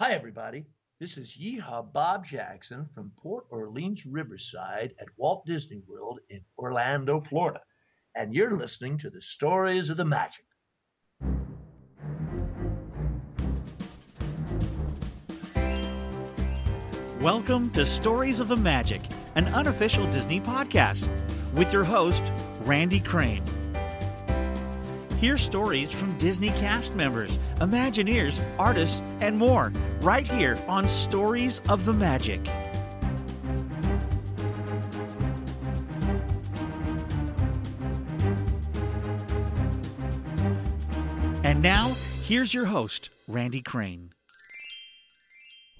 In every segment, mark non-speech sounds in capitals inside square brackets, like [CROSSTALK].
Hi, everybody. This is Yeehaw Bob Jackson from Port Orleans Riverside at Walt Disney World in Orlando, Florida. And you're listening to the Stories of the Magic. Welcome to Stories of the Magic, an unofficial Disney podcast, with your host, Randy Crane. Hear stories from Disney cast members, Imagineers, artists, and more right here on Stories of the Magic. And now, here's your host, Randy Crane.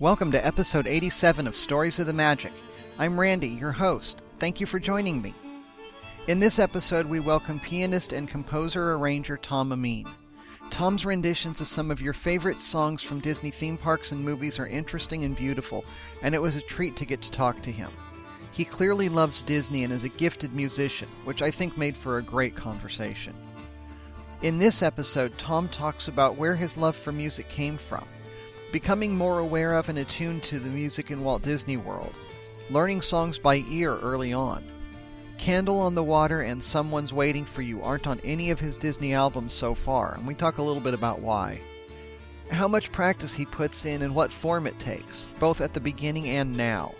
Welcome to episode 87 of Stories of the Magic. I'm Randy, your host. Thank you for joining me. In this episode, we welcome pianist and composer arranger Tom Amin. Tom's renditions of some of your favorite songs from Disney theme parks and movies are interesting and beautiful, and it was a treat to get to talk to him. He clearly loves Disney and is a gifted musician, which I think made for a great conversation. In this episode, Tom talks about where his love for music came from, becoming more aware of and attuned to the music in Walt Disney World, learning songs by ear early on. Candle on the Water and Someone's Waiting for You aren't on any of his Disney albums so far, and we talk a little bit about why. How much practice he puts in and what form it takes, both at the beginning and now.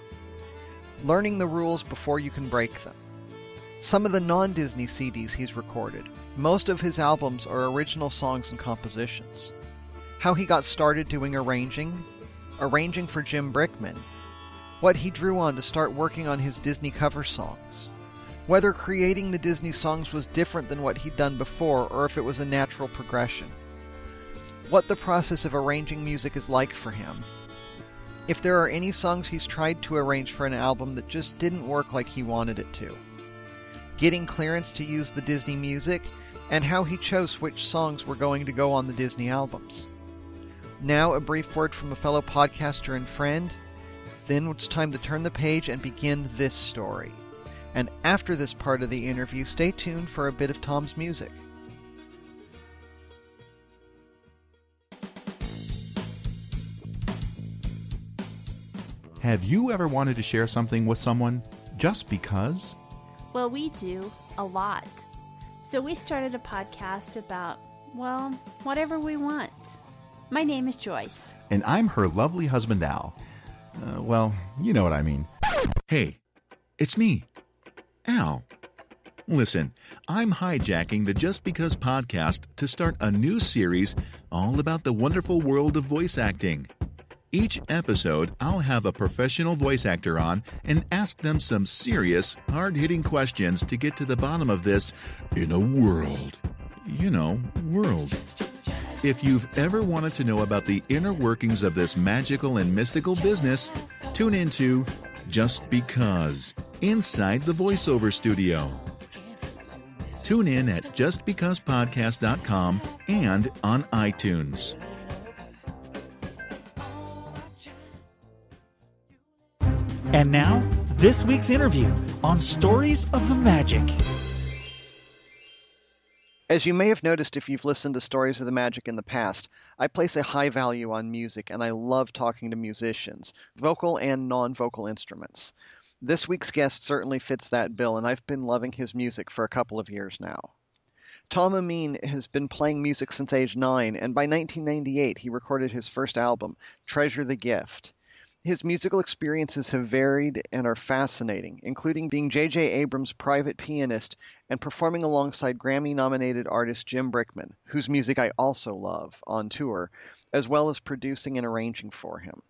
Learning the rules before you can break them. Some of the non Disney CDs he's recorded, most of his albums are original songs and compositions. How he got started doing arranging, arranging for Jim Brickman, what he drew on to start working on his Disney cover songs, whether creating the Disney songs was different than what he'd done before or if it was a natural progression, what the process of arranging music is like for him, if there are any songs he's tried to arrange for an album that just didn't work like he wanted it to, getting clearance to use the Disney music, and how he chose which songs were going to go on the Disney albums. Now, a brief word from a fellow podcaster and friend. Then it's time to turn the page and begin this story. And after this part of the interview, stay tuned for a bit of Tom's music. Have you ever wanted to share something with someone just because? Well, we do a lot. So we started a podcast about, well, whatever we want. My name is Joyce. And I'm her lovely husband, Al. Uh, well, you know what I mean. Hey, it's me, Al. Listen, I'm hijacking the Just Because podcast to start a new series all about the wonderful world of voice acting. Each episode, I'll have a professional voice actor on and ask them some serious, hard hitting questions to get to the bottom of this in a world. You know, world. If you've ever wanted to know about the inner workings of this magical and mystical business, tune into Just Because Inside the VoiceOver Studio. Tune in at justbecausepodcast.com and on iTunes. And now, this week's interview on Stories of the Magic. As you may have noticed if you've listened to Stories of the Magic in the past, I place a high value on music and I love talking to musicians, vocal and non vocal instruments. This week's guest certainly fits that bill, and I've been loving his music for a couple of years now. Tom Amin has been playing music since age 9, and by 1998 he recorded his first album, Treasure the Gift. His musical experiences have varied and are fascinating, including being J.J. Abrams' private pianist and performing alongside Grammy nominated artist Jim Brickman, whose music I also love, on tour, as well as producing and arranging for him.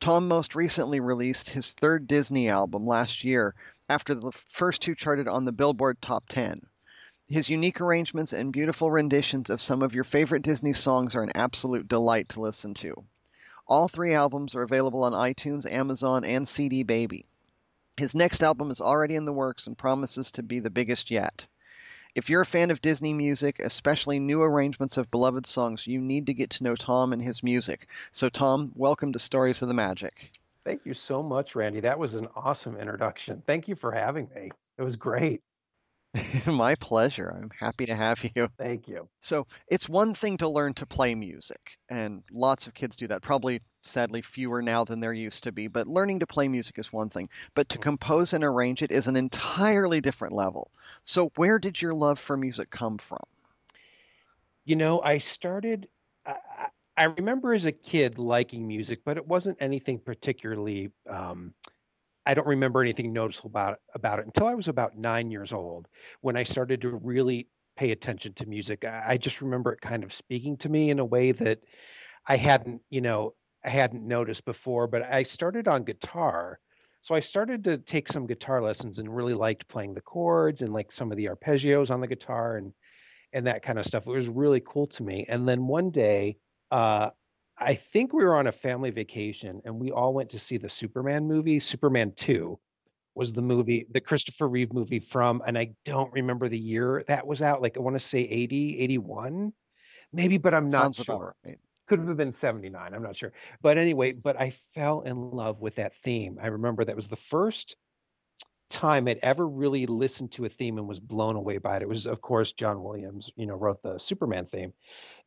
Tom most recently released his third Disney album last year after the first two charted on the Billboard Top 10. His unique arrangements and beautiful renditions of some of your favorite Disney songs are an absolute delight to listen to. All three albums are available on iTunes, Amazon, and CD Baby. His next album is already in the works and promises to be the biggest yet. If you're a fan of Disney music, especially new arrangements of beloved songs, you need to get to know Tom and his music. So, Tom, welcome to Stories of the Magic. Thank you so much, Randy. That was an awesome introduction. Thank you for having me. It was great. [LAUGHS] My pleasure. I'm happy to have you. Thank you. So, it's one thing to learn to play music, and lots of kids do that. Probably, sadly, fewer now than there used to be, but learning to play music is one thing. But to compose and arrange it is an entirely different level. So, where did your love for music come from? You know, I started. I, I remember as a kid liking music, but it wasn't anything particularly um, I don't remember anything noticeable about it, about it until I was about nine years old when I started to really pay attention to music. I, I just remember it kind of speaking to me in a way that I hadn't, you know, I hadn't noticed before. But I started on guitar, so I started to take some guitar lessons and really liked playing the chords and like some of the arpeggios on the guitar and and that kind of stuff. It was really cool to me. And then one day, uh, I think we were on a family vacation and we all went to see the Superman movie. Superman 2 was the movie, the Christopher Reeve movie from, and I don't remember the year that was out. Like I want to say 80, 81, maybe, but I'm not Sounds sure. Right. Could have been 79. I'm not sure. But anyway, but I fell in love with that theme. I remember that was the first time I'd ever really listened to a theme and was blown away by it. It was, of course, John Williams, you know, wrote the Superman theme.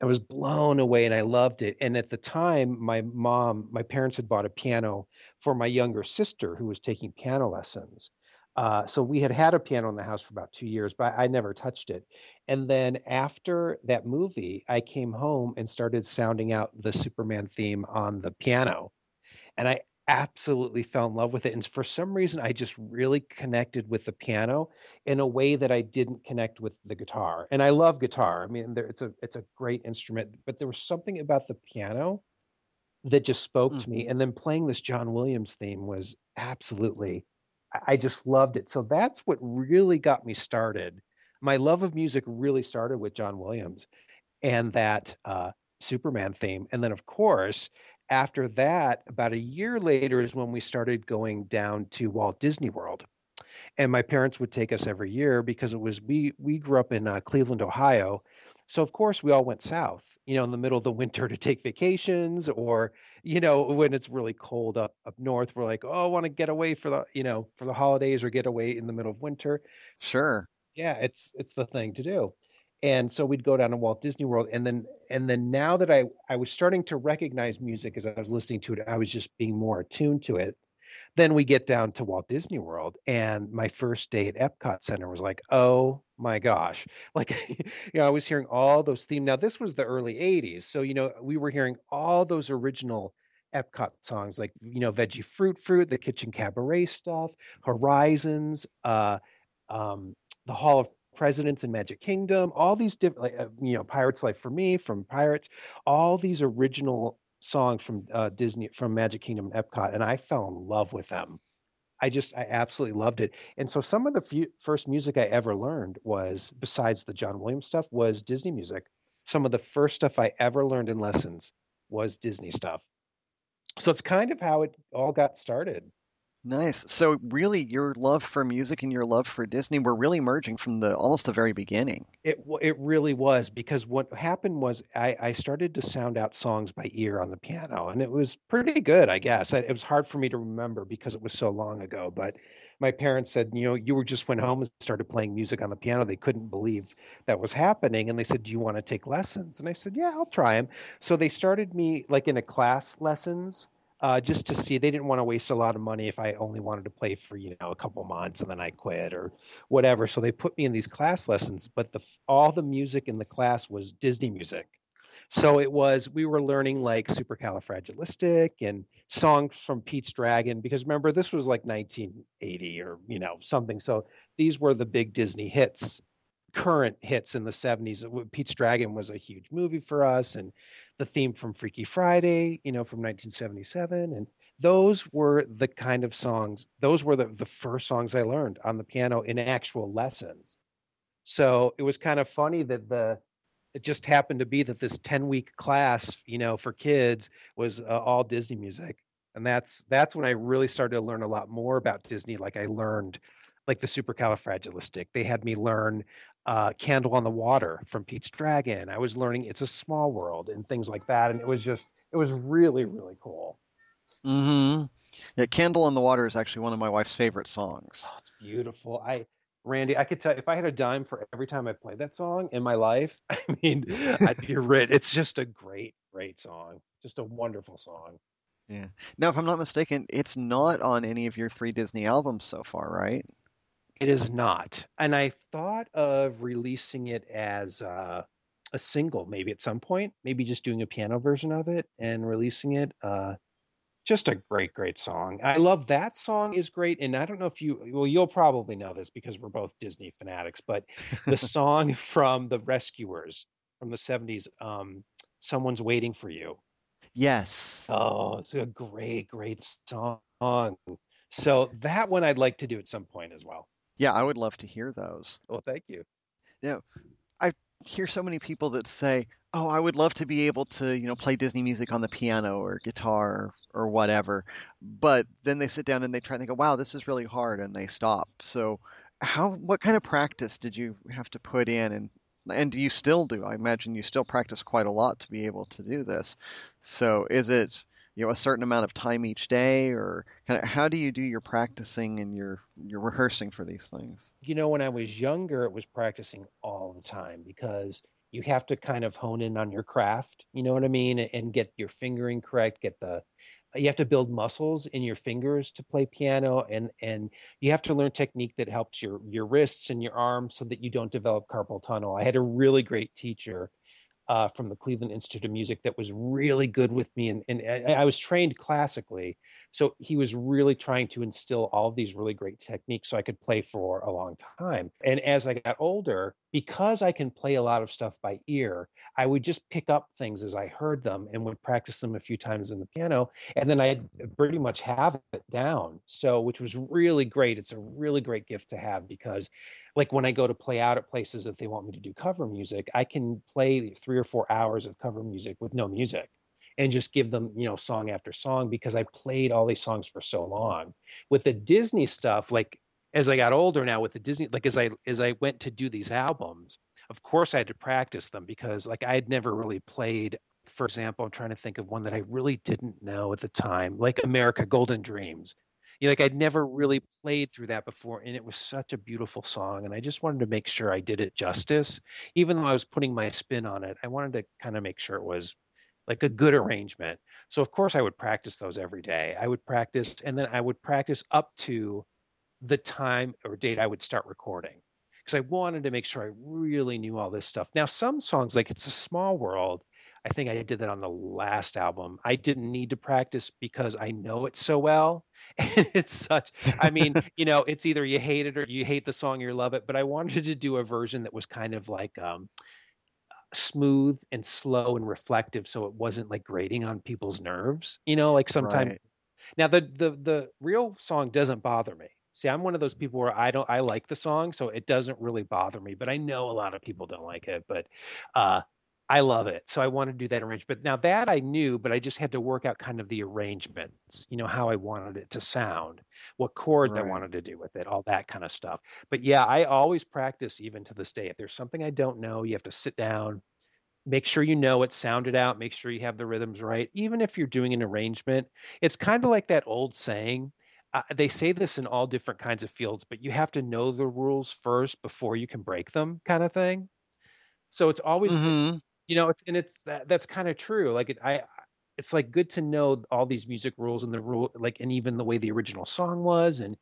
I was blown away and I loved it. And at the time, my mom, my parents had bought a piano for my younger sister who was taking piano lessons. Uh, so we had had a piano in the house for about two years, but I never touched it. And then after that movie, I came home and started sounding out the Superman theme on the piano. And I absolutely fell in love with it. And for some reason, I just really connected with the piano in a way that I didn't connect with the guitar. And I love guitar. I mean, there, it's a it's a great instrument, but there was something about the piano that just spoke mm-hmm. to me. And then playing this John Williams theme was absolutely, I just loved it. So that's what really got me started. My love of music really started with John Williams and that uh, Superman theme. And then, of course, after that, about a year later, is when we started going down to Walt Disney World. And my parents would take us every year because it was we we grew up in uh, Cleveland, Ohio, so of course we all went south, you know, in the middle of the winter to take vacations, or you know when it's really cold up up north, we're like, oh, I want to get away for the you know for the holidays or get away in the middle of winter. Sure. Yeah, it's it's the thing to do and so we'd go down to Walt Disney World and then and then now that I I was starting to recognize music as I was listening to it I was just being more attuned to it. Then we get down to Walt Disney World and my first day at Epcot Center was like oh my gosh. [LAUGHS] Like you know I was hearing all those themes now this was the early 80s so you know we were hearing all those original Epcot songs like you know Veggie Fruit Fruit the Kitchen Cabaret stuff Horizons uh um the Hall of Presidents in Magic Kingdom, all these different, like, uh, you know, Pirates Life for Me from Pirates, all these original songs from uh, Disney, from Magic Kingdom and Epcot, and I fell in love with them. I just, I absolutely loved it. And so some of the few, first music I ever learned was, besides the John Williams stuff, was Disney music. Some of the first stuff I ever learned in lessons was Disney stuff. So it's kind of how it all got started. Nice. So really, your love for music and your love for Disney were really merging from the almost the very beginning. It it really was because what happened was I, I started to sound out songs by ear on the piano, and it was pretty good, I guess. It was hard for me to remember because it was so long ago, but my parents said, you know, you were just went home and started playing music on the piano. They couldn't believe that was happening, and they said, "Do you want to take lessons?" And I said, "Yeah, I'll try them." So they started me like in a class lessons uh, just to see. They didn't want to waste a lot of money if I only wanted to play for you know a couple months and then I quit or whatever. So they put me in these class lessons, but the all the music in the class was Disney music. So it was we were learning like supercalifragilistic and songs from Pete's Dragon because remember this was like 1980 or you know something. So these were the big Disney hits current hits in the 70s. Pete's Dragon was a huge movie for us, and the theme from Freaky Friday, you know, from 1977. And those were the kind of songs, those were the, the first songs I learned on the piano in actual lessons. So it was kind of funny that the, it just happened to be that this 10 week class, you know, for kids was uh, all Disney music. And that's that's when I really started to learn a lot more about Disney. Like I learned like the supercalifragilistic. They had me learn uh, Candle on the Water from Pete's Dragon. I was learning It's a Small World and things like that, and it was just it was really really cool. Mm-hmm. Yeah, Candle on the Water is actually one of my wife's favorite songs. Oh, it's beautiful. I Randy, I could tell if I had a dime for every time I played that song in my life, [LAUGHS] I mean, I'd be rich. It's just a great, great song. Just a wonderful song. Yeah. Now, if I'm not mistaken, it's not on any of your three Disney albums so far, right? It is not. And I thought of releasing it as uh, a single maybe at some point, maybe just doing a piano version of it and releasing it. Uh, just a great, great song. I love that song is great. And I don't know if you, well, you'll probably know this because we're both Disney fanatics, but the [LAUGHS] song from The Rescuers from the 70s, um, Someone's Waiting for You. Yes. Oh, it's a great, great song. So that one I'd like to do at some point as well. Yeah, I would love to hear those. Well, thank you. Yeah, I hear so many people that say, "Oh, I would love to be able to, you know, play Disney music on the piano or guitar or whatever," but then they sit down and they try and they go, "Wow, this is really hard," and they stop. So, how, what kind of practice did you have to put in, and and do you still do? I imagine you still practice quite a lot to be able to do this. So, is it you know a certain amount of time each day or kind of how do you do your practicing and your your rehearsing for these things? You know when i was younger it was practicing all the time because you have to kind of hone in on your craft you know what i mean and get your fingering correct get the you have to build muscles in your fingers to play piano and and you have to learn technique that helps your your wrists and your arms so that you don't develop carpal tunnel. I had a really great teacher uh, from the Cleveland Institute of Music that was really good with me, and, and I was trained classically, so he was really trying to instill all of these really great techniques so I could play for a long time. And as I got older, because I can play a lot of stuff by ear, I would just pick up things as I heard them and would practice them a few times in the piano, and then I pretty much have it down. So, which was really great. It's a really great gift to have because like when I go to play out at places, if they want me to do cover music, I can play three or four hours of cover music with no music and just give them, you know, song after song because I played all these songs for so long. With the Disney stuff, like as I got older now with the Disney, like as I as I went to do these albums, of course I had to practice them because like I had never really played. For example, I'm trying to think of one that I really didn't know at the time, like America Golden Dreams you know, like I'd never really played through that before, and it was such a beautiful song, and I just wanted to make sure I did it justice, even though I was putting my spin on it. I wanted to kind of make sure it was like a good arrangement. So of course I would practice those every day. I would practice, and then I would practice up to the time or date I would start recording because I wanted to make sure I really knew all this stuff. Now, some songs, like It's a Small World, I think I did that on the last album. I didn't need to practice because I know it so well. [LAUGHS] And it's such, I mean, [LAUGHS] you know, it's either you hate it or you hate the song or you love it. But I wanted to do a version that was kind of like um, smooth and slow and reflective so it wasn't like grating on people's nerves. You know, like sometimes. Right. Now, the, the, the real song doesn't bother me. See, I'm one of those people where I don't I like the song, so it doesn't really bother me. But I know a lot of people don't like it. But uh, I love it. So I want to do that arrangement. Now that I knew, but I just had to work out kind of the arrangements, you know, how I wanted it to sound, what chords right. I wanted to do with it, all that kind of stuff. But yeah, I always practice even to this day. If there's something I don't know, you have to sit down, make sure you know it, sound it out, make sure you have the rhythms right. Even if you're doing an arrangement, it's kind of like that old saying. Uh, they say this in all different kinds of fields, but you have to know the rules first before you can break them, kind of thing. So it's always mm-hmm you know it's and it's that, that's kind of true like it, i it's like good to know all these music rules and the rule like and even the way the original song was and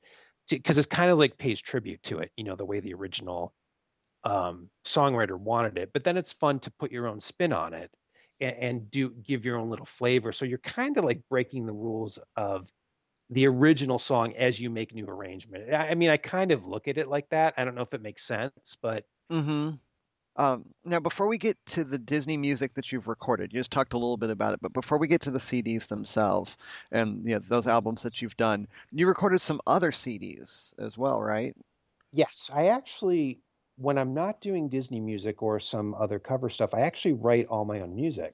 because it's kind of like pays tribute to it you know the way the original um songwriter wanted it but then it's fun to put your own spin on it and, and do give your own little flavor so you're kind of like breaking the rules of the original song as you make new arrangement I, I mean i kind of look at it like that i don't know if it makes sense but mm-hmm um, now, before we get to the Disney music that you've recorded, you just talked a little bit about it, but before we get to the CDs themselves and you know, those albums that you've done, you recorded some other CDs as well, right? Yes, I actually, when I'm not doing Disney music or some other cover stuff, I actually write all my own music.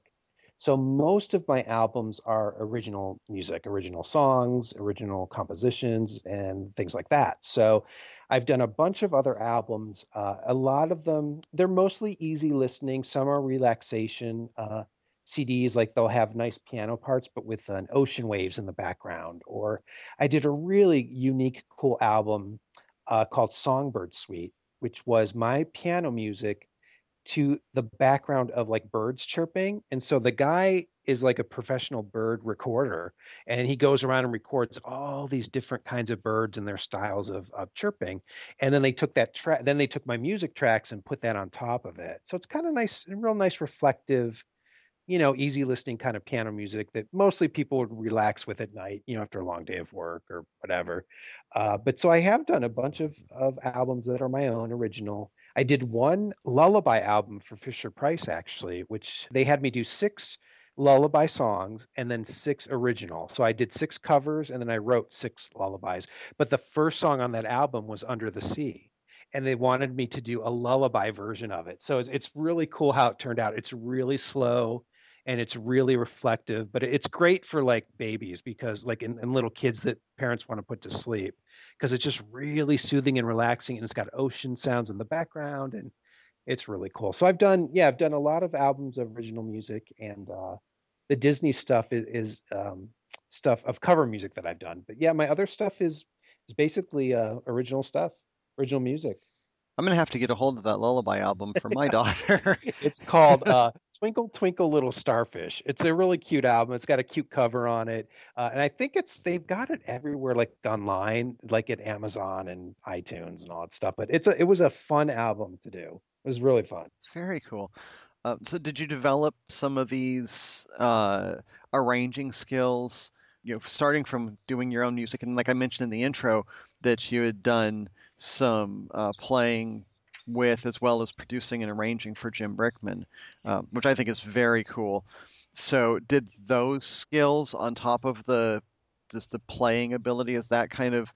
So most of my albums are original music, original songs, original compositions, and things like that. So I've done a bunch of other albums. Uh, a lot of them, they're mostly easy listening. Some are relaxation uh, CDs, like they'll have nice piano parts, but with an ocean waves in the background. Or I did a really unique, cool album uh, called Songbird Suite, which was my piano music to the background of like birds chirping. And so the guy is like a professional bird recorder and he goes around and records all these different kinds of birds and their styles of, of chirping. And then they took that track, then they took my music tracks and put that on top of it. So it's kind of nice, real nice, reflective, you know, easy listening kind of piano music that mostly people would relax with at night, you know, after a long day of work or whatever. Uh, but so I have done a bunch of, of albums that are my own original. I did one lullaby album for Fisher Price actually, which they had me do six lullaby songs and then six original. So I did six covers and then I wrote six lullabies. But the first song on that album was Under the Sea. And they wanted me to do a lullaby version of it. So it's, it's really cool how it turned out. It's really slow and it's really reflective but it's great for like babies because like in, little kids that parents want to put to sleep because it's just really soothing and relaxing and it's got ocean sounds in the background and it's really cool. So i've done yeah i've done a lot of albums of original music and uh, the disney stuff is, is um, stuff of cover music that i've done but yeah my other stuff is is basically uh, original stuff original music I'm gonna have to get a hold of that lullaby album for my [LAUGHS] daughter. it's called uh, Twinkle Twinkle Little Starfish. It's a really cute album. It's got a cute cover on it, uh, and I think it's they've got it everywhere, like online, like at Amazon and iTunes and all that stuff. But it's a it was a fun album to do. It was really fun. Very cool. Uh, so, did you develop some of these uh, arranging skills? You know, starting from doing your own music, and like I mentioned in the intro, that you had done some uh, playing with as well as producing and arranging for Jim Brickman, uh, which I think is very cool. So, did those skills on top of the just the playing ability is that kind of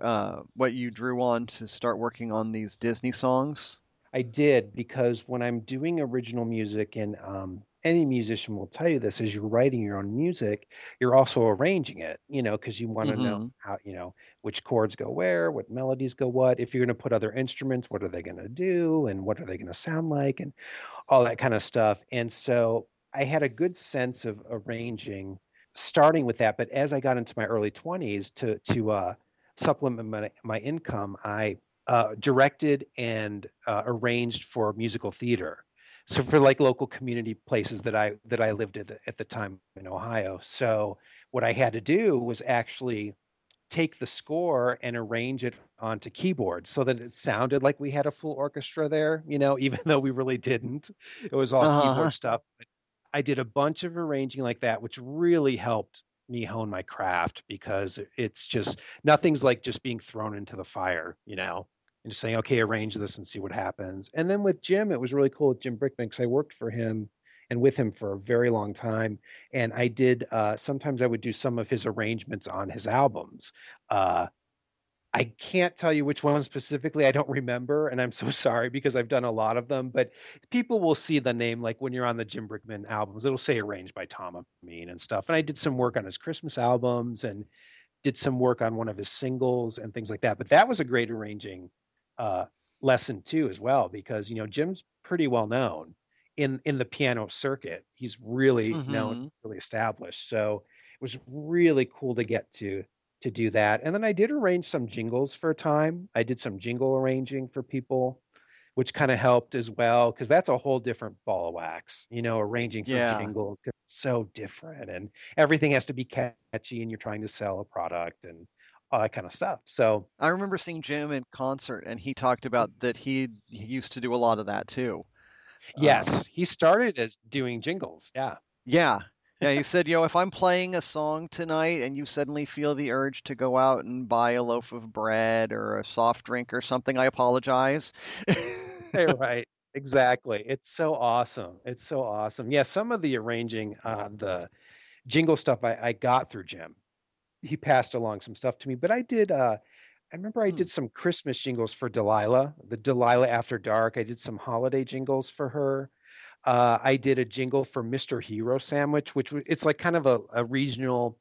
uh, what you drew on to start working on these Disney songs? I did because when I'm doing original music and um, any musician will tell you this as you're writing your own music you're also arranging it you know because you want to mm-hmm. know how you know which chords go where what melodies go what if you're going to put other instruments what are they going to do and what are they going to sound like and all that kind of stuff and so i had a good sense of arranging starting with that but as i got into my early 20s to to uh, supplement my, my income i uh, directed and uh, arranged for musical theater so for like local community places that I that I lived at the, at the time in Ohio. So what I had to do was actually take the score and arrange it onto keyboards so that it sounded like we had a full orchestra there, you know, [LAUGHS] even though we really didn't. It was all uh-huh. keyboard stuff. But I did a bunch of arranging like that, which really helped me hone my craft because it's just nothing's like just being thrown into the fire, you know and just saying, okay, arrange this and see what happens. And then with Jim, it was really cool with Jim Brickman because I worked for him and with him for a very long time. And I did, uh, sometimes I would do some of his arrangements on his albums. Uh, I can't tell you which one specifically. I don't remember, and I'm so [LAUGHS] sorry because I've done a lot of them. But people will see the name, like when you're on the Jim Brickman albums, it'll say arranged by Tom Amin and stuff. And I did some work on his Christmas albums and did some work on one of his singles and things like that. But that was a great arranging uh, lesson too as well because you know Jim's pretty well known in in the piano circuit. He's really mm-hmm. known, really established. So it was really cool to get to to do that. And then I did arrange some jingles for a time. I did some jingle arranging for people, which kind of helped as well because that's a whole different ball of wax. You know, arranging for yeah. jingles because it's so different and everything has to be catchy and you're trying to sell a product and all that kind of stuff. So I remember seeing Jim in concert, and he talked about that he, he used to do a lot of that too. Yes, um, he started as doing jingles. Yeah. Yeah. Yeah, he said, you know, if I'm playing a song tonight and you suddenly feel the urge to go out and buy a loaf of bread or a soft drink or something, I apologize. [LAUGHS] right. Exactly. It's so awesome. It's so awesome. Yeah, some of the arranging, uh, the jingle stuff I, I got through Jim he passed along some stuff to me. But I did. Uh, I remember I hmm. did some Christmas jingles for Delilah, the Delilah After Dark. I did some holiday jingles for her. Uh, I did a jingle for Mr. Hero Sandwich, which it's like kind of a, a regional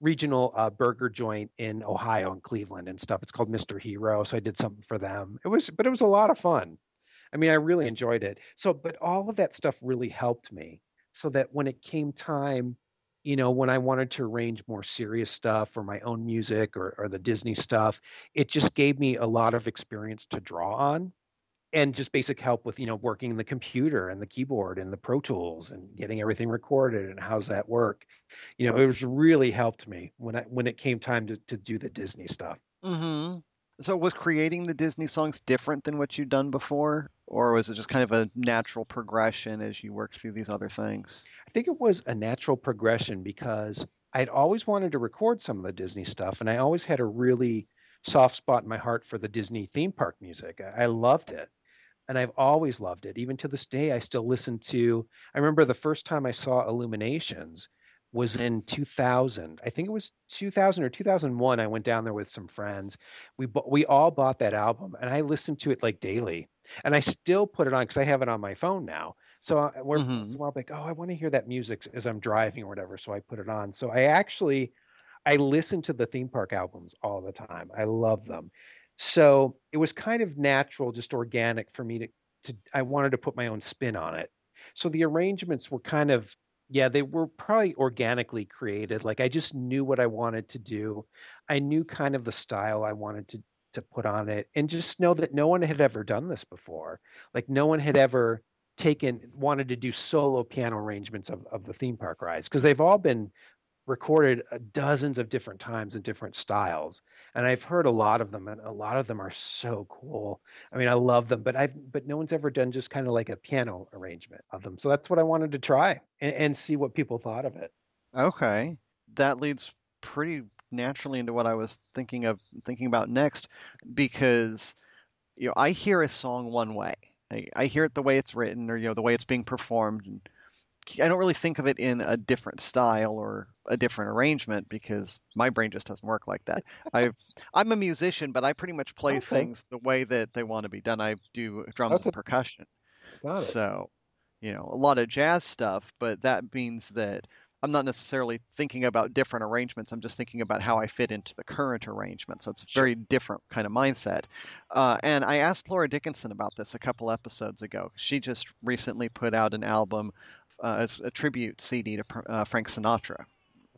regional uh, burger joint in Ohio and Cleveland and stuff. It's called Mr. Hero, so I did something for them. It was, but it was a lot of fun. I mean, I really enjoyed it. So, but all of that stuff really helped me, so that when it came time you know, when I wanted to arrange more serious stuff or my own music or, or the Disney stuff, it just gave me a lot of experience to draw on and just basic help with you know working the computer and the keyboard and the pro tools and getting everything recorded and how's that work you know it was really helped me when i when it came time to, to do the disney stuff mm-hmm. So was creating the disney songs different than what you'd done before or was it just kind of a natural progression as you worked through these other things i think it was a natural progression because i'd always wanted to record some of the disney stuff and i always had a really soft spot in my heart for the disney theme park music i loved it and I've always loved it. Even to this day, I still listen to. I remember the first time I saw Illuminations was in 2000. I think it was 2000 or 2001. I went down there with some friends. We we all bought that album, and I listened to it like daily. And I still put it on because I have it on my phone now. So I, we're mm-hmm. so I'm like, oh, I want to hear that music as I'm driving or whatever. So I put it on. So I actually I listen to the theme park albums all the time. I love them. So it was kind of natural, just organic for me to, to I wanted to put my own spin on it. So the arrangements were kind of yeah, they were probably organically created. Like I just knew what I wanted to do. I knew kind of the style I wanted to to put on it and just know that no one had ever done this before. Like no one had [LAUGHS] ever taken wanted to do solo piano arrangements of, of the theme park rides because they've all been recorded uh, dozens of different times in different styles and i've heard a lot of them and a lot of them are so cool. I mean i love them but i've but no one's ever done just kind of like a piano arrangement of them so that's what i wanted to try and, and see what people thought of it. Okay that leads pretty naturally into what i was thinking of thinking about next because you know i hear a song one way. I, I hear it the way it's written or you know the way it's being performed and I don't really think of it in a different style or a different arrangement because my brain just doesn't work like that. [LAUGHS] I I'm a musician, but I pretty much play okay. things the way that they want to be done. I do drums okay. and percussion. Got it. So, you know, a lot of jazz stuff, but that means that I'm not necessarily thinking about different arrangements. I'm just thinking about how I fit into the current arrangement. So it's a very different kind of mindset. Uh, and I asked Laura Dickinson about this a couple episodes ago. She just recently put out an album uh, as a tribute CD to uh, Frank Sinatra.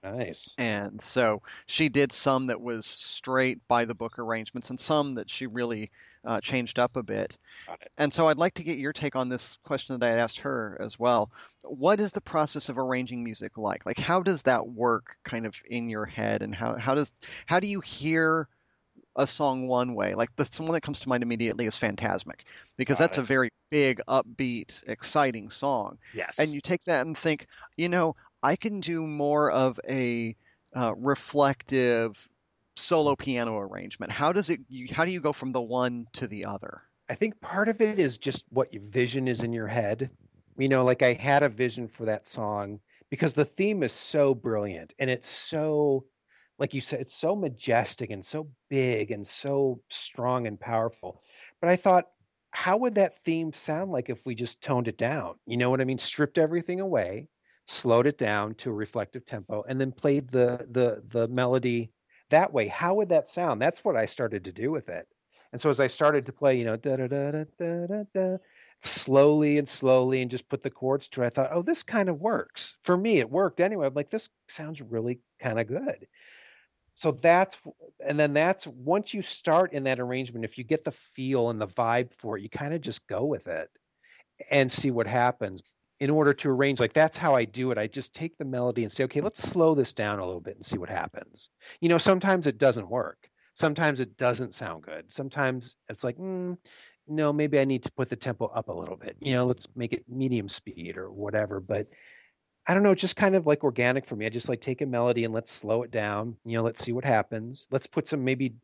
Nice. And so she did some that was straight by the book arrangements and some that she really uh, changed up a bit. And so I'd like to get your take on this question that I asked her as well. What is the process of arranging music like? Like how does that work kind of in your head and how, how does how do you hear a song one way. Like the one that comes to mind immediately is Fantasmic, because Got that's it. a very big, upbeat, exciting song. Yes. And you take that and think, you know, I can do more of a uh, reflective solo piano arrangement. How does it? How do you go from the one to the other? I think part of it is just what your vision is in your head. You know, like I had a vision for that song because the theme is so brilliant and it's so like you said, it's so majestic and so big and so strong and powerful. But I thought, how would that theme sound like if we just toned it down? You know what I mean? Stripped everything away, slowed it down to a reflective tempo, and then played the the the melody that way. How would that sound? That's what I started to do with it. And so as I started to play, you know, da da da da da da, slowly and slowly and just put the chords to it, I thought, oh, this kind of works. For me, it worked anyway. I'm like, this sounds really kind of good so that's and then that's once you start in that arrangement if you get the feel and the vibe for it you kind of just go with it and see what happens in order to arrange like that's how i do it. I just take the melody and say okay let's slow this down a little bit and see what happens. You know sometimes it doesn't work. Sometimes it doesn't sound good. Sometimes it's like mm, no maybe i need to put the tempo up a little bit. You know let's make it medium speed or whatever. But I don't know, just kind of like organic for me. I just like take a melody and let's slow it down. You know, let's see what happens. Let's put some maybe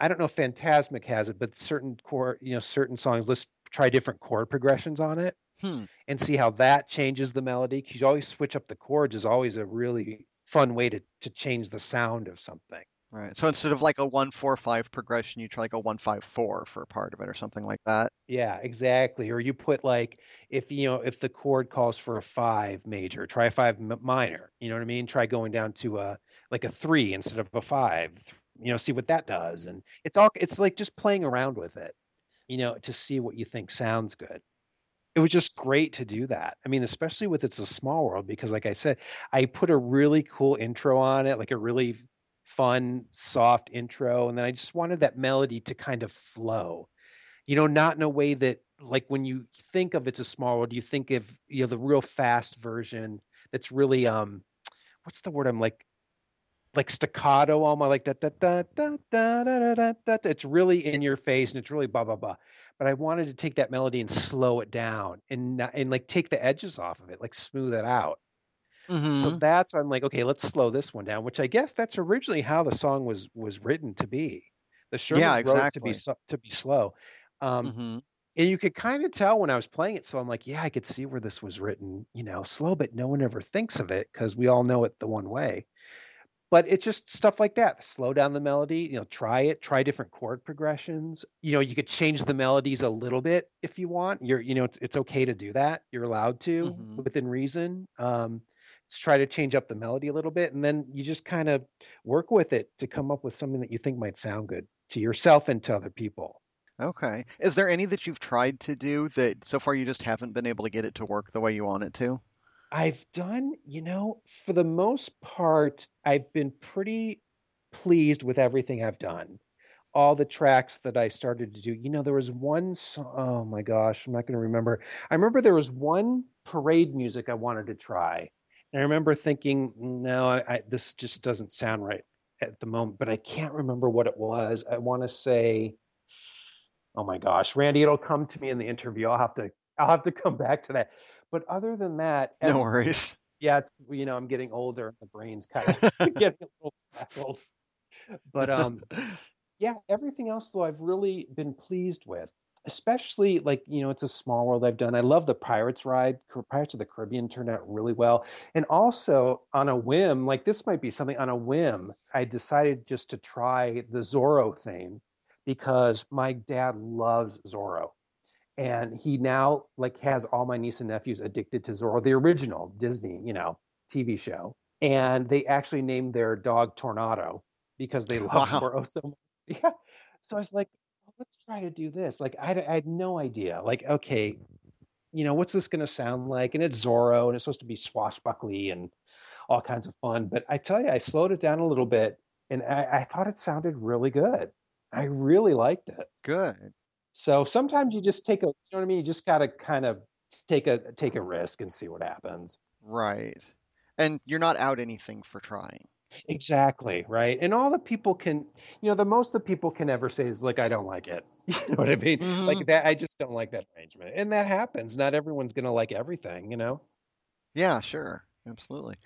I don't know if Fantasmic has it, but certain chord, you know, certain songs, let's try different chord progressions on it hmm. and see how that changes the melody. Because you always switch up the chords is always a really fun way to to change the sound of something. Right. So instead of like a one four five progression, you try like a one five four for a part of it or something like that. Yeah, exactly. Or you put like if you know if the chord calls for a five major, try a five minor. You know what I mean? Try going down to a like a three instead of a five. You know, see what that does. And it's all it's like just playing around with it. You know, to see what you think sounds good it was just great to do that. I mean, especially with It's a Small World, because like I said, I put a really cool intro on it, like a really fun, soft intro. And then I just wanted that melody to kind of flow, you know, not in a way that, like, when you think of It's a Small World, you think of, you know, the real fast version that's really, um, what's the word I'm like, like staccato, almost like that, that, that, that, that, that, that, that. It's really in your face and it's really blah, blah, blah but I wanted to take that melody and slow it down and and like take the edges off of it, like smooth it out. Mm-hmm. So that's why I'm like, okay, let's slow this one down. Which I guess that's originally how the song was was written to be. The Sherman yeah, exactly. wrote to be to be slow. Um, mm-hmm. And you could kind of tell when I was playing it. So I'm like, yeah, I could see where this was written, you know, slow, but no one ever thinks of it because we all know it the one way but it's just stuff like that slow down the melody you know try it try different chord progressions. You know you could change the melodies a little bit if you want. You're you know it's, it's okay to do that. You're allowed to mm-hmm. within reason um just try to change up the melody a little bit and then you just kind of work with it to come up with something that you think might sound good to yourself and to other people. Okay. Is there any that you've tried to do that so far you just haven't been able to get it to work the way you want it to I've done, you know, for the most part, I've been pretty pleased with everything I've done. All the tracks that I started to do, you know, there was one song, oh my gosh, I'm not going to remember. I remember there was one parade music I wanted to try. And I remember thinking, no, I, I, this just doesn't sound right at the moment, but I can't remember what it was. I want to say, oh my gosh, Randy, it'll come to me in the interview. I'll have to, I'll have to come back to that. But other than that, no worries. Yeah, it's you know I'm getting older and the brain's kind of [LAUGHS] [LAUGHS] getting a little frazzled. But um, [LAUGHS] yeah, everything else though I've really been pleased with. Especially like you know it's a small world I've done. I love the Pirates ride. Pirates of the Caribbean turned out really well, and also on a whim, like this might be something on a whim. I decided just to try the Zorro theme because my dad loves Zorro and he now like has all my niece and nephews addicted to Zorro, the original Disney, you know, TV show. And they actually named their dog Tornado because they [LAUGHS] love wow. Zorro so much. [LAUGHS] Yeah. So I was like, well, let's try to do this. Like I, I had no idea. Like, okay, you know, what's this going to sound like? And it's Zorro, and it's supposed to be swashbuckly and all kinds of fun. But I tell you, I slowed it down a little bit, and I, I thought it sounded really good. I really liked it. Good. So sometimes you just take a, you know what I mean? You just got to kind of take a take a risk and see what happens. Right. And you're not out anything for trying. Exactly, right? And all the people can, you know, the most the people can ever say is like I don't like it. [LAUGHS] You know what I mean? Mm-hmm. Like that I just don't like that arrangement. And that happens. Not everyone's going to like everything, you know? Yeah, sure. Absolutely.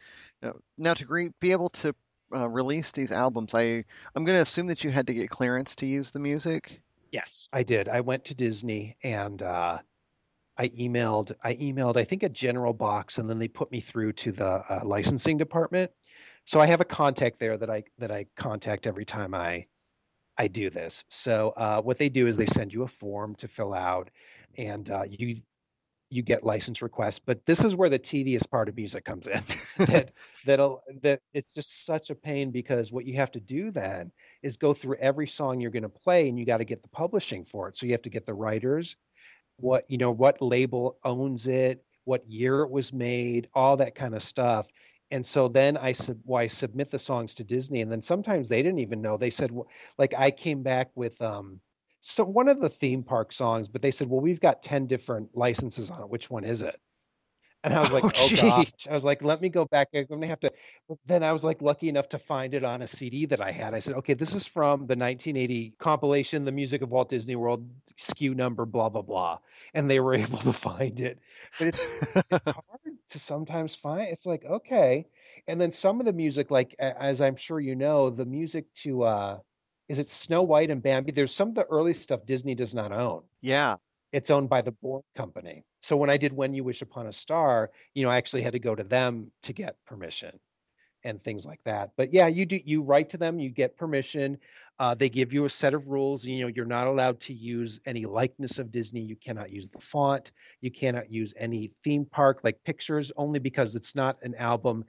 Now, now to be able to uh, release these albums, I I'm going to assume that you had to get clearance to use the music. Yes, I did. I went to Disney and uh, I emailed. I emailed. I think a general box, and then they put me through to the uh, licensing department. So I have a contact there that I that I contact every time I I do this. So uh, what they do is they send you a form to fill out, and uh, you you get license requests. But this is where the tedious part of music comes in. [LAUGHS] that [LAUGHS] that'll that it's just such a pain because what you have to do then is go through every song you're going to play, and you got to get the publishing for it. So you have to get the writers, what you know, what label owns it, what year it was made, all that kind of stuff. And so then I sub, well, I submit the songs to Disney, and then sometimes they didn't even know. They said, like, I came back with um, so one of the theme park songs, but they said, well, we've got 10 different licenses on it. Which one is it? And I was like, [LAUGHS] oh, oh gosh. I was like, let me go back. I'm going to have to. But then I was like lucky enough to find it on a CD that I had. I said, okay, this is from the 1980 compilation, The Music of Walt Disney World, SKU number, blah, blah, blah. And they were [LAUGHS] able to find it. But it's, it's [LAUGHS] hard to sometimes find. It's like, okay. And then some of the music, like, as I'm sure you know, the music to, uh, is it Snow White and Bambi? There's some of the early stuff Disney does not own. Yeah. It's owned by the Bourne Company. So when I did When You Wish Upon a Star, you know, I actually had to go to them to get permission and things like that. But yeah, you do you write to them, you get permission. Uh, they give you a set of rules. You know, you're not allowed to use any likeness of Disney. You cannot use the font. You cannot use any theme park like pictures, only because it's not an album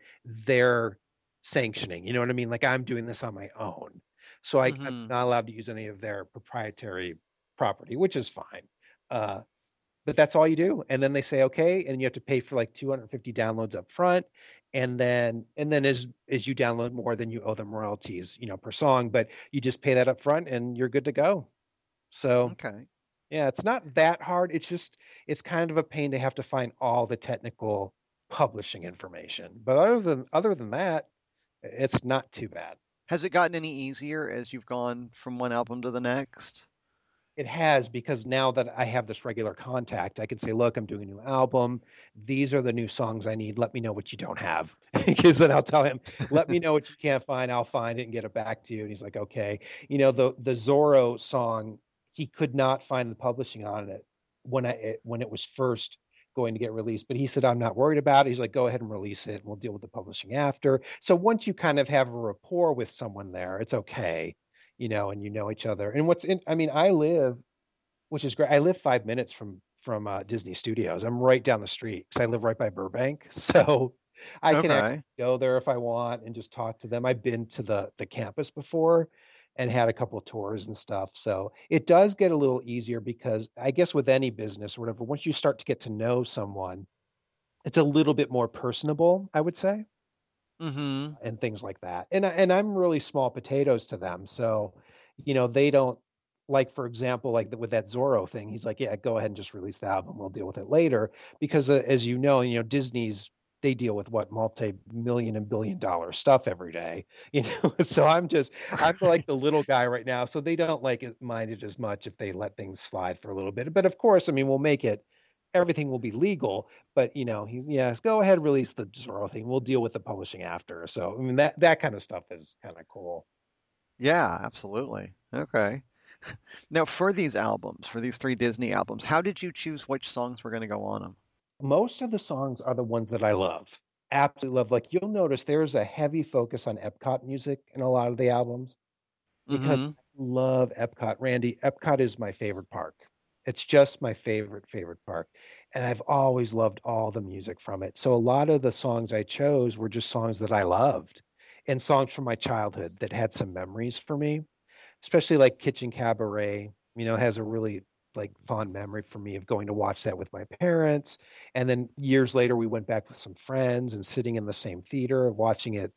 they're sanctioning. You know what I mean? Like I'm doing this on my own. So I, am mm-hmm. not allowed to use any of their proprietary property, which is fine. Uh, but that's all you do and then they say okay and you have to pay for like 250 downloads up front and then and then as as you download more then you owe them royalties you know per song but you just pay that up front and you're good to go so Okay. yeah it's not that hard it's just it's kind of a pain to have to find all the technical publishing information but other than other than that it's not too bad Has it gotten any easier as you've gone from one album to the next? It has because now that I have this regular contact, I can say, look, I'm doing a new album. These are the new songs I need. Let me know what you don't have. [LAUGHS] because then I'll tell him, let me know what you can't find. I'll find it and get it back to you. And he's like, okay. You know, the the Zorro song, he could not find the publishing on it when I it, when it was first going to get released. But he said, I'm not worried about it. He's like, go ahead and release it and we'll deal with the publishing after. So once you kind of have a rapport with someone there, it's okay you know, and you know each other. And what's in, I mean, I live, which is great. I live five minutes from from uh, Disney Studios. I'm right down the street because I live right by Burbank, [LAUGHS] so I can actually go there if I want and just talk to them. I've been to the the campus before and had a couple of tours and stuff. So it does get a little easier because I guess with any business or whatever, once you start to get to know someone, it's a little bit more personable, I would say Mm-hmm. and things like that. And and I'm really small potatoes to them, so you know they don't like, for example, like the, with that Zorro thing. He's like, yeah, go ahead and just release the album. We'll deal with it later because uh, as you know, you know Disney's they deal with what multi-million and billion dollar stuff every day [LAUGHS] you know so i'm just i'm [LAUGHS] like the little guy right now so they don't like it mind it as much if they let things slide for a little bit but of course i mean we'll make it everything will be legal but you know he's yes go ahead release the Zorro thing we'll deal with the publishing after so i mean that that kind of stuff is kind of cool Yeah, absolutely. Okay. [LAUGHS] Now, for these albums, for these three Disney albums, how did you choose which songs were going to go on them? Most of the songs are the ones that i love absolutely love like you'll notice there's a heavy focus on epcot music in a lot of the albums because Mhm. I love Epcot. Randy, Epcot is my favorite park. It's just my favorite favorite park, and I've always loved all the music from it. So a lot of the songs I chose were just songs that I loved, and songs from my childhood that had some memories for me, especially like Kitchen Cabaret. You know, has a really like fond memory for me of going to watch that with my parents, and then years later we went back with some friends and sitting in the same theater watching it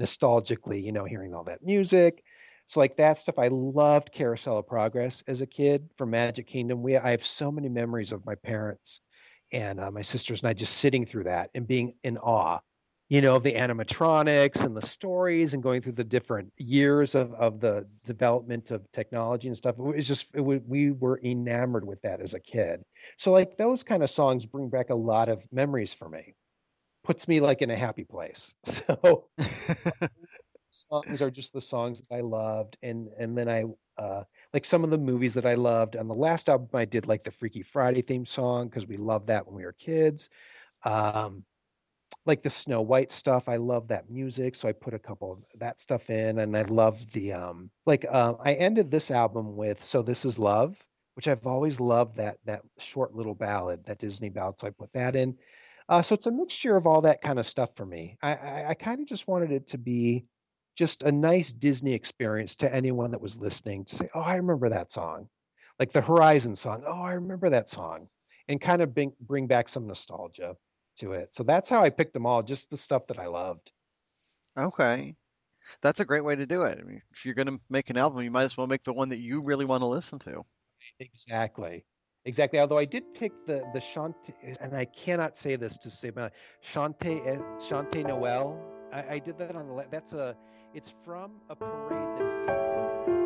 nostalgically. You know, hearing all that music. So like that stuff, I loved Carousel of Progress as a kid from Magic Kingdom. We I have so many memories of my parents and uh, my sisters and I just sitting through that and being in awe, you know, the animatronics and the stories and going through the different years of of the development of technology and stuff. It was just it, wa- we were enamored with that as a kid. So like those kind of songs bring back a lot of memories for me. Puts me like in a happy place. [LAUGHS] So songs are just the songs that I loved, and and then I uh, like some of the movies that I loved. On the last album, I did like the Freaky Friday theme song because we loved that when we were kids. Um, like the Snow White stuff, I love that music, so I put a couple of that stuff in, and I love the um, like uh, I ended this album with "So This Is Love," which I've always loved that that short little ballad, that Disney ballad, so I put that in. Uh, so it's a mixture of all that kind of stuff for me. I, I, I kind of just wanted it to be just a nice Disney experience to anyone that was listening to say, "Oh, I remember that song," like the Horizon song. Oh, I remember that song, and kind of bring bring back some nostalgia to it. So that's how I picked them all, just the stuff that I loved. Okay. That's a great way to do it. I mean, if you're going to make an album, you might as well make the one that you really want to listen to. Exactly. Exactly. Although I did pick the the Chante, and I cannot say this to say, but Chante Chante eh, Noel. I, I did that on the. That's a. It's from a parade that's.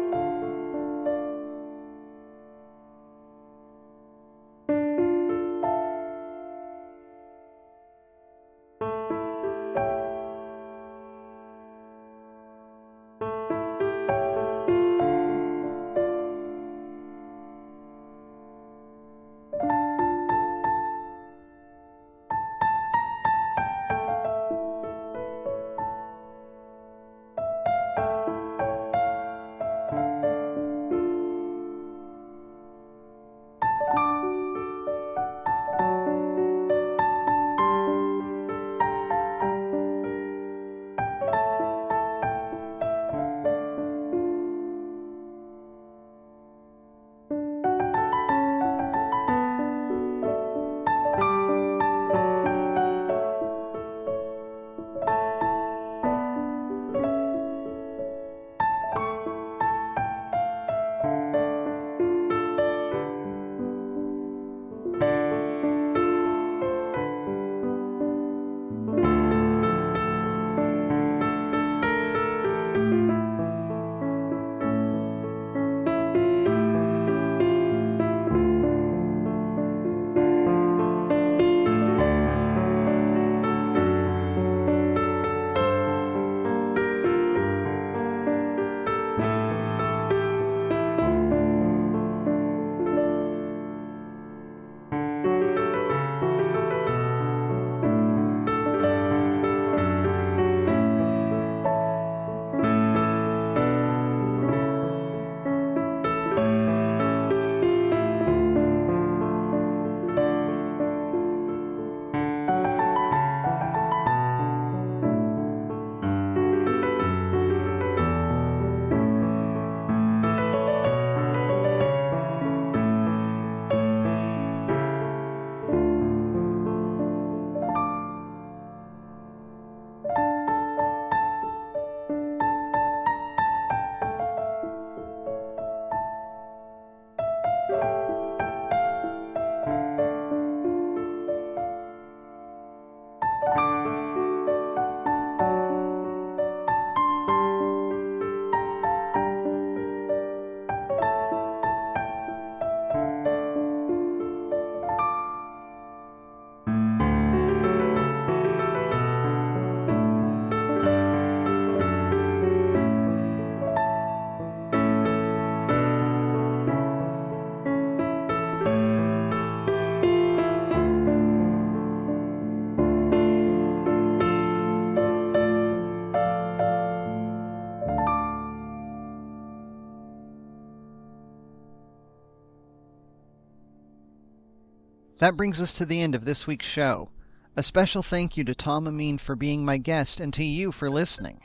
That brings us to the end of this week's show. A special thank you to Tom Amin for being my guest and to you for listening.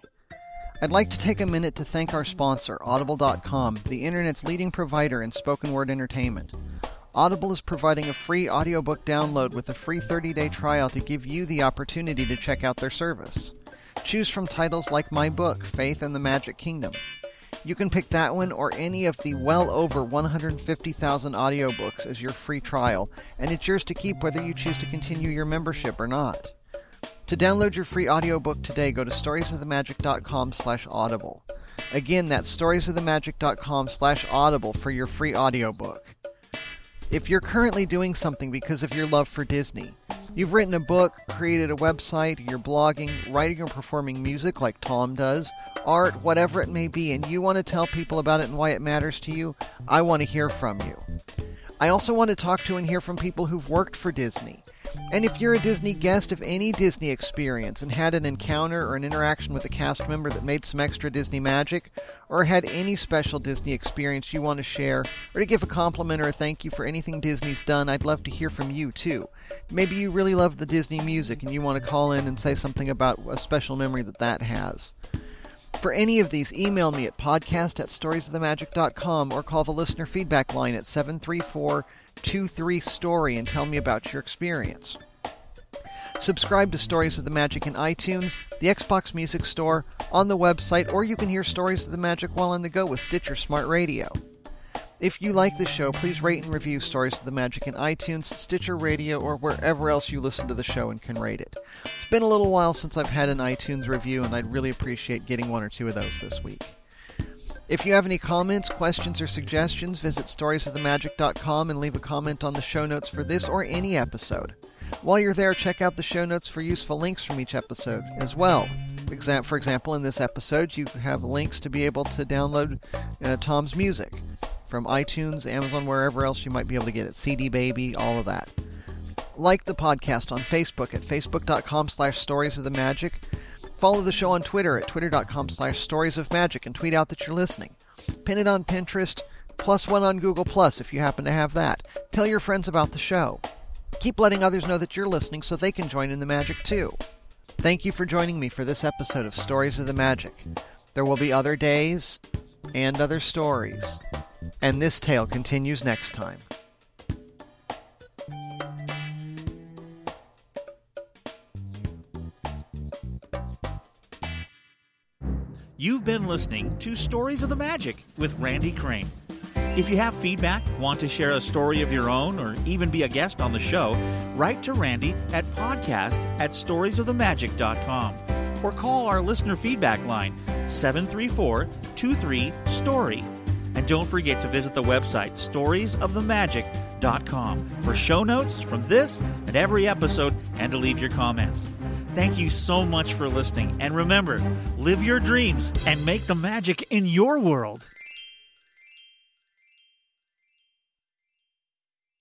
I'd like to take a minute to thank our sponsor, Audible.com, the internet's leading provider in spoken word entertainment. Audible is providing a free audiobook download with a free 30 day trial to give you the opportunity to check out their service. Choose from titles like my book, Faith and the Magic Kingdom. You can pick that one or any of the well over 150,000 audiobooks as your free trial, and it's yours to keep whether you choose to continue your membership or not. To download your free audiobook today, go to storiesofthemagic.com slash audible. Again, that's storiesofthemagic.com slash audible for your free audiobook. If you're currently doing something because of your love for Disney, you've written a book, created a website, you're blogging, writing or performing music like Tom does, art, whatever it may be, and you want to tell people about it and why it matters to you, I want to hear from you. I also want to talk to and hear from people who've worked for Disney. And if you're a Disney guest of any Disney experience and had an encounter or an interaction with a cast member that made some extra Disney magic, or had any special Disney experience you want to share, or to give a compliment or a thank you for anything Disney's done, I'd love to hear from you too. Maybe you really love the Disney music and you want to call in and say something about a special memory that that has. For any of these, email me at podcast at storiesofthemagic.com or call the listener feedback line at 734 23 Story and tell me about your experience. Subscribe to Stories of the Magic in iTunes, the Xbox Music Store, on the website, or you can hear Stories of the Magic while on the go with Stitcher Smart Radio. If you like the show, please rate and review Stories of the Magic in iTunes, Stitcher Radio, or wherever else you listen to the show and can rate it. It's been a little while since I've had an iTunes review, and I'd really appreciate getting one or two of those this week. If you have any comments, questions, or suggestions, visit storiesofthemagic.com and leave a comment on the show notes for this or any episode. While you're there, check out the show notes for useful links from each episode as well. For example, in this episode, you have links to be able to download uh, Tom's music from iTunes, Amazon, wherever else you might be able to get it. CD Baby, all of that. Like the podcast on Facebook at facebook.com slash stories of the magic Follow the show on Twitter at twitter.com slash stories of magic and tweet out that you're listening. Pin it on Pinterest, plus one on Google Plus if you happen to have that. Tell your friends about the show. Keep letting others know that you're listening so they can join in the magic too. Thank you for joining me for this episode of Stories of the Magic. There will be other days and other stories, and this tale continues next time. You've been listening to Stories of the Magic with Randy Crane. If you have feedback, want to share a story of your own, or even be a guest on the show, write to Randy at podcast at storiesofthemagic.com or call our listener feedback line 734 23 Story. And don't forget to visit the website storiesofthemagic.com for show notes from this and every episode and to leave your comments. Thank you so much for listening. And remember, live your dreams and make the magic in your world.